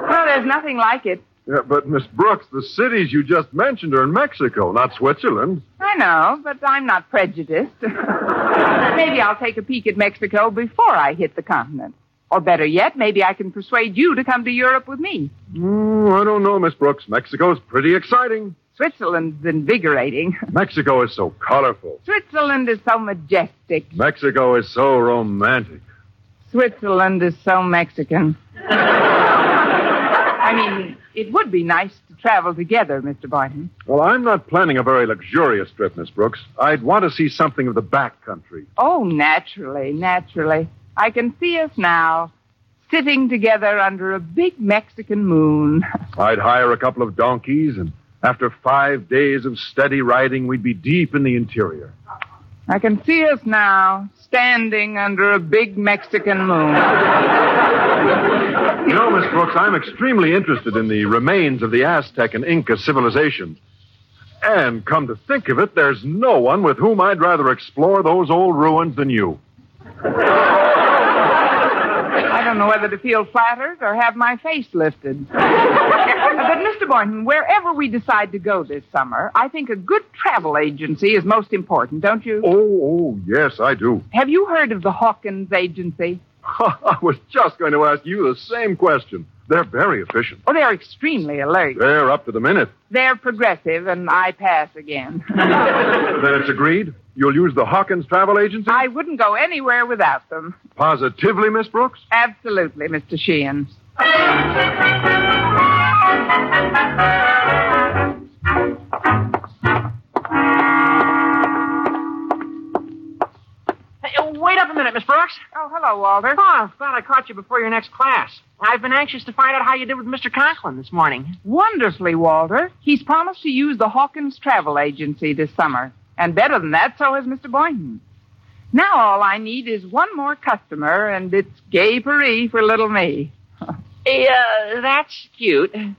well, there's nothing like it. Yeah, but Miss Brooks, the cities you just mentioned are in Mexico, not Switzerland. I know, but I'm not prejudiced. maybe I'll take a peek at Mexico before I hit the continent. Or better yet, maybe I can persuade you to come to Europe with me. Mm, I don't know, Miss Brooks. Mexico's pretty exciting. Switzerland's invigorating. Mexico is so colorful. Switzerland is so majestic. Mexico is so romantic. Switzerland is so Mexican. I mean, it would be nice to travel together, Mr. Boynton. Well, I'm not planning a very luxurious trip, Miss Brooks. I'd want to see something of the back country. Oh, naturally, naturally. I can see us now, sitting together under a big Mexican moon. I'd hire a couple of donkeys, and after five days of steady riding, we'd be deep in the interior. I can see us now, standing under a big Mexican moon. You know, Miss Brooks, I'm extremely interested in the remains of the Aztec and Inca civilizations. And come to think of it, there's no one with whom I'd rather explore those old ruins than you. I don't know whether to feel flattered or have my face lifted. but, Mr. Boynton, wherever we decide to go this summer, I think a good travel agency is most important, don't you? Oh, oh, yes, I do. Have you heard of the Hawkins Agency? I was just going to ask you the same question. They're very efficient. Oh, they're extremely alert. They're up to the minute. They're progressive, and I pass again. then it's agreed? You'll use the Hawkins Travel Agency? I wouldn't go anywhere without them. Positively, Miss Brooks? Absolutely, Mr. Sheehan. Oh, wait up a minute, Miss Brooks. Oh, hello, Walter. Oh, I'm glad I caught you before your next class. I've been anxious to find out how you did with Mr. Conklin this morning. Wonderfully, Walter. He's promised to use the Hawkins Travel Agency this summer. And better than that, so has Mr. Boynton. Now all I need is one more customer, and it's gay Paris for little me. Yeah, that's cute. And,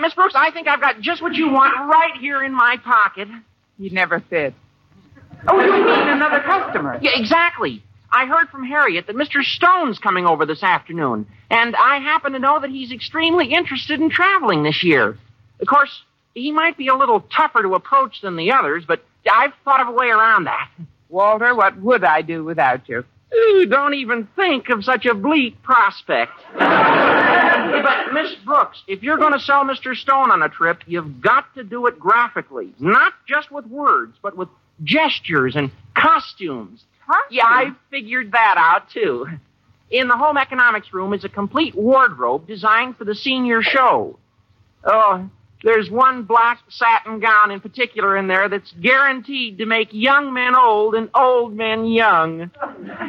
Miss Brooks, I think I've got just what you want right here in my pocket. He'd never fit. Oh, you mean another customer? Yeah, exactly. I heard from Harriet that Mr. Stone's coming over this afternoon, and I happen to know that he's extremely interested in traveling this year. Of course, he might be a little tougher to approach than the others, but I've thought of a way around that. Walter, what would I do without you? Ooh, don't even think of such a bleak prospect. but, Miss Brooks, if you're going to sell Mr. Stone on a trip, you've got to do it graphically. Not just with words, but with gestures and costumes. Huh? Yeah, I figured that out, too. In the home economics room is a complete wardrobe designed for the senior show. Oh, there's one black satin gown in particular in there that's guaranteed to make young men old and old men young.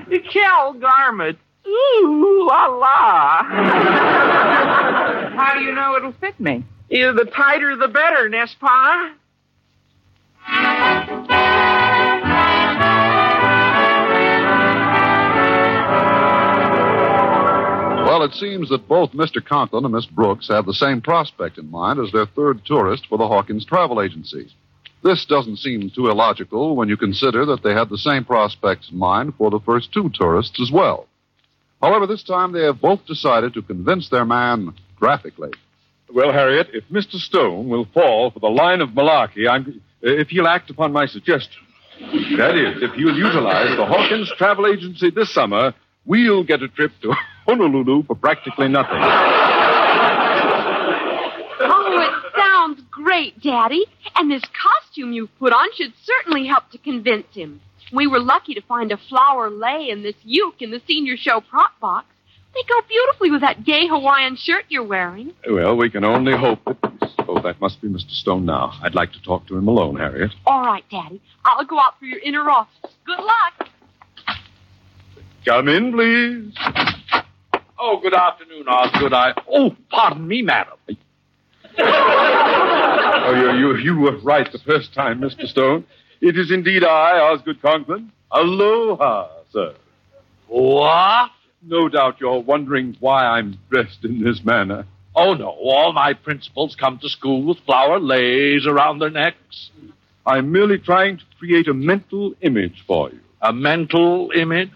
The Kel Garment. Ooh, la la. How do you know it'll fit me? Yeah, the tighter the better, n'est-ce pas? Well, it seems that both Mr. Conklin and Miss Brooks have the same prospect in mind as their third tourist for the Hawkins Travel Agency. This doesn't seem too illogical when you consider that they had the same prospects in mind for the first two tourists as well. However, this time they have both decided to convince their man graphically. Well, Harriet, if Mr. Stone will fall for the line of malarkey, I'm. If he'll act upon my suggestion. That is, if he'll utilize the Hawkins Travel Agency this summer, we'll get a trip to Honolulu for practically nothing. Oh, it sounds great, Daddy. And this costume you've put on should certainly help to convince him. We were lucky to find a flower lei and this uke in the senior show prop box. They go beautifully with that gay Hawaiian shirt you're wearing. Well, we can only hope that. Oh, that must be Mr. Stone now. I'd like to talk to him alone, Harriet. All right, Daddy. I'll go out for your inner office. Good luck. Come in, please. Oh, good afternoon, Osgood. I. Oh, pardon me, madam. Oh, you, you, you were right the first time, Mr. Stone. It is indeed I, Osgood Conklin. Aloha, sir. What? No doubt you're wondering why I'm dressed in this manner. Oh, no. All my principals come to school with flower leis around their necks. I'm merely trying to create a mental image for you. A mental image?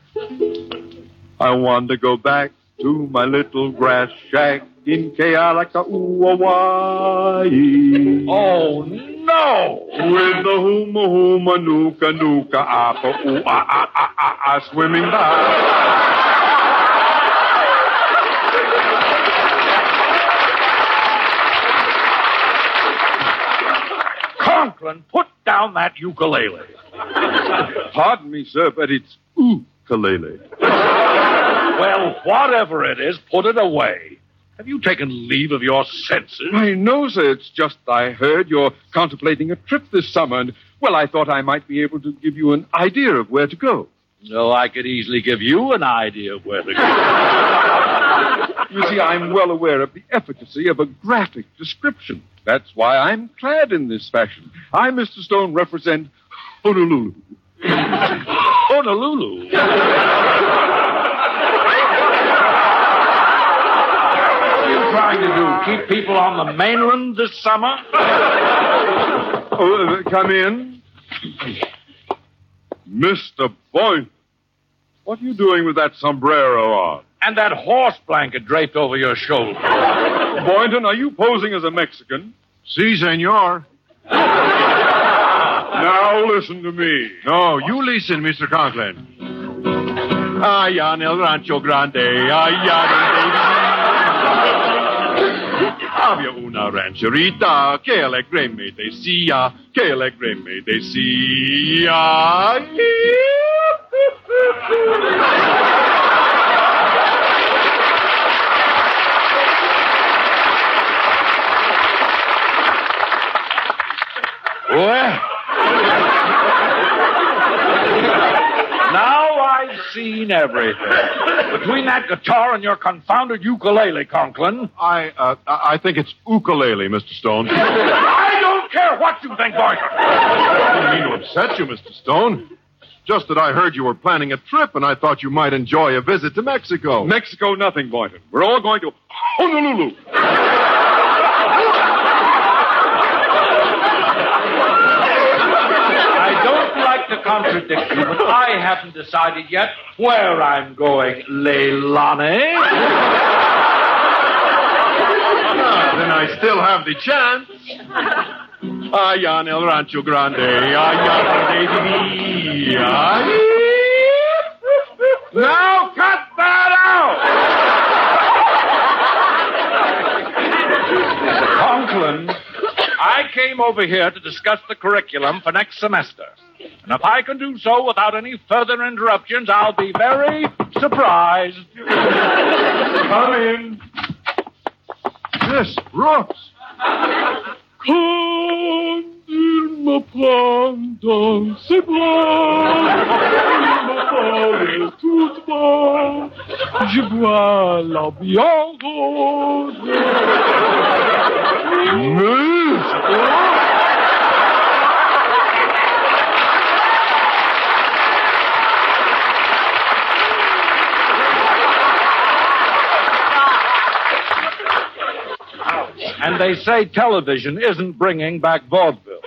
I want to go back to my little grass shack in Kealakekua, Oh, no! With the huma huma nuka nuka apa ooh ah ah ah ah ah swimming by. Conklin, put down that ukulele. Pardon me, sir, but it's ukulele. Well, whatever it is, put it away. Have you taken leave of your senses? I know, sir. It's just I heard you're contemplating a trip this summer, and, well, I thought I might be able to give you an idea of where to go. No, I could easily give you an idea of where to go. You see, I'm well aware of the efficacy of a graphic description. That's why I'm clad in this fashion. I, Mr. Stone, represent Honolulu. Honolulu? What are you trying to do? Keep people on the mainland this summer? Oh, uh, come in. Mr. Boynton, what are you doing with that sombrero on? And that horse blanket draped over your shoulder. Boynton, are you posing as a Mexican? Si, senor. Now listen to me. No, you listen, Mr. Conklin. Allá en el rancho grande, allá donde Había una rancherita que alegre me decía, que alegre me decía. Well, now I've seen everything. Between that guitar and your confounded ukulele, Conklin. I, uh, I think it's ukulele, Mr. Stone. I don't care what you think, Boynton. I didn't mean to upset you, Mr. Stone. Just that I heard you were planning a trip, and I thought you might enjoy a visit to Mexico. Mexico, nothing, Boynton. We're all going to Honolulu. I don't like to contradict you, but I haven't decided yet where I'm going, Leilani. Ah, then I still have the chance. Ah, allá en el rancho grande, allá donde vivía. Now cut that out! Conklin, I came over here to discuss the curriculum for next semester. And if I can do so without any further interruptions, I'll be very surprised. Come in. Miss Brooks. Con il planton se blanc, tout bas, je bois la. And they say television isn't bringing back vaudeville.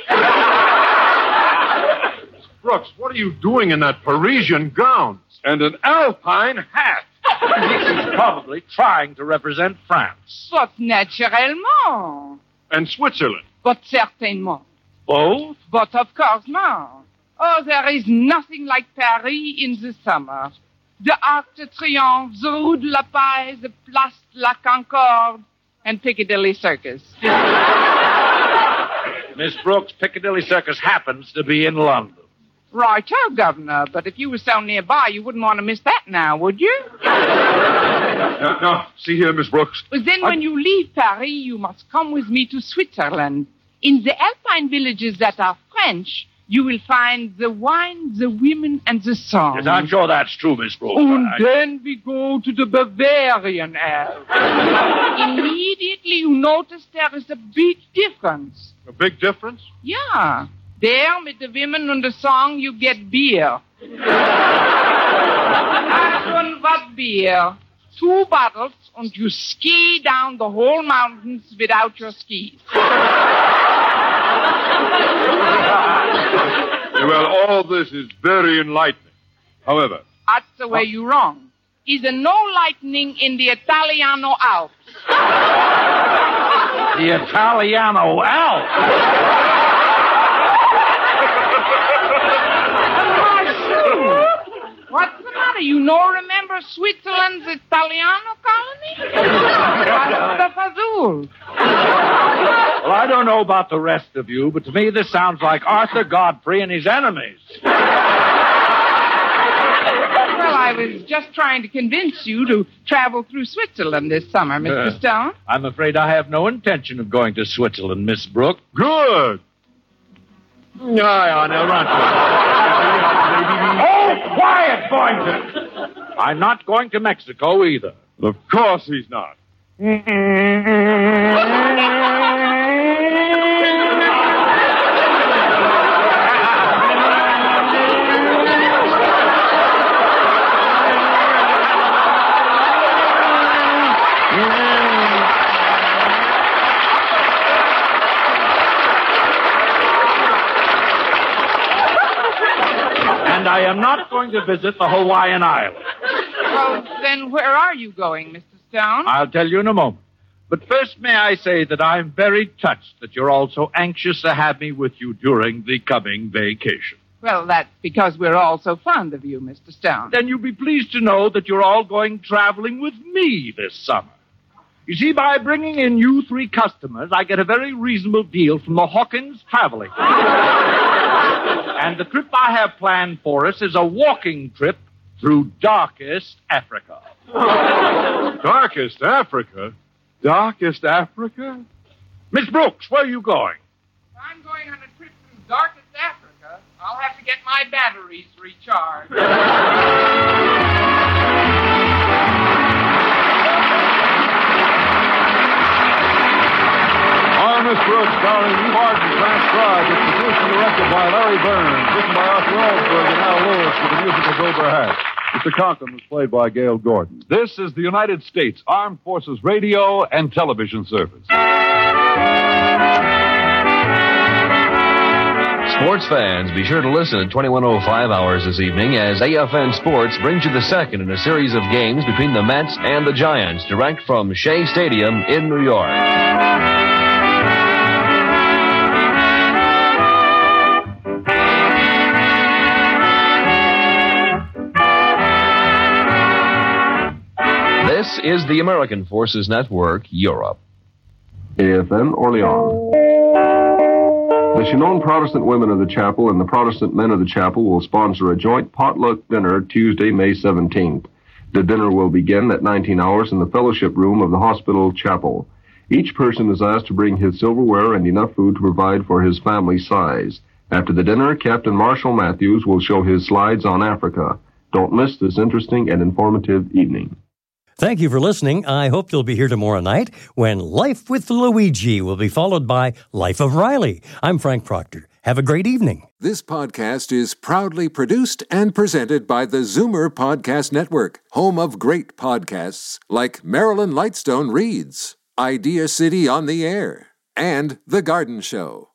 Brooks, what are you doing in that Parisian gown? And an alpine hat. He's probably trying to represent France. But naturellement. And Switzerland. But certainement. Both? But of course not. Oh, there is nothing like Paris in the summer. The Arc de Triomphe, the Rue de la Paix, the Place de la Concorde, and Piccadilly Circus. Miss Brooks, Piccadilly Circus happens to be in London. Right, oh, Governor. But if you were so nearby, you wouldn't want to miss that now, would you? Now, now, see here, Miss Brooks. Well, then, when you leave Paris, you must come with me to Switzerland. In the alpine villages that are French, you will find the wine, the women, and the song. Yes, I'm sure that's true, Miss Brooks. Oh, and I- then we go to the Bavarian Alps. Immediately you notice there is a big difference. A big difference? Yeah. There, with the women and the song, you get beer. Achtung, what beer? Two bottles, and you ski down the whole mountains without your skis. well, all this is very enlightening. However, That's the way you wrong. Is there no lightning in the Italiano Alps? The Italiano Alps. Matter? You no remember Switzerland's Italiano colony? The fazul? Well, I don't know about the rest of you, but to me this sounds like Arthur Godfrey and his enemies. Well, I was just trying to convince you to travel through Switzerland this summer, Mr. Yeah. Uh, Stone. I'm afraid I have no intention of going to Switzerland, Miss Brooke. Good. Aye, now run. Boynton! I'm not going to Mexico either. Of course he's not. am not going to visit the Hawaiian Islands. Well, then where are you going, Mr. Stone? I'll tell you in a moment. But first, may I say that I'm very touched that you're all so anxious to have me with you during the coming vacation. Well, that's because we're all so fond of you, Mr. Stone. Then you'll be pleased to know that you're all going traveling with me this summer. You see, by bringing in you three customers, I get a very reasonable deal from the Hawkins Traveling. and the trip I have planned for us is a walking trip through darkest Africa. Darkest Africa? Darkest Africa? Miss Brooks, where are you going? If I'm going on a trip through darkest Africa, I'll have to get my batteries recharged. Our Miss Brooks, starring Eve Arden, transcribed. It's produced and directed by Larry Berns, written by Arthur Alsberg and Al Lewis, with the music of Wilbur Hatch. Mr. Conklin was played by Gale Gordon. This is the United States Armed Forces Radio and Television Service. Sports fans, be sure to listen at 2105 hours this evening as AFN Sports brings you the second in a series of games between the Mets and the Giants, direct from Shea Stadium in New York. This is the American Forces Network, Europe. AFN Orleans. The Chinon Protestant women of the chapel and the Protestant men of the chapel will sponsor a joint potluck dinner Tuesday, May 17th. The dinner will begin at 19 hours in the fellowship room of the hospital chapel. Each person is asked to bring his silverware and enough food to provide for his family size. After the dinner, Captain Marshall Matthews will show his slides on Africa. Don't miss this interesting and informative evening. Thank you for listening. I hope you'll be here tomorrow night when Life with Luigi will be followed by Life of Riley. I'm Frank Proctor. Have a great evening. This podcast is proudly produced and presented by the Zoomer Podcast Network, home of great podcasts like Marilyn Lightstone Reads, Idea City on the Air, and The Garden Show.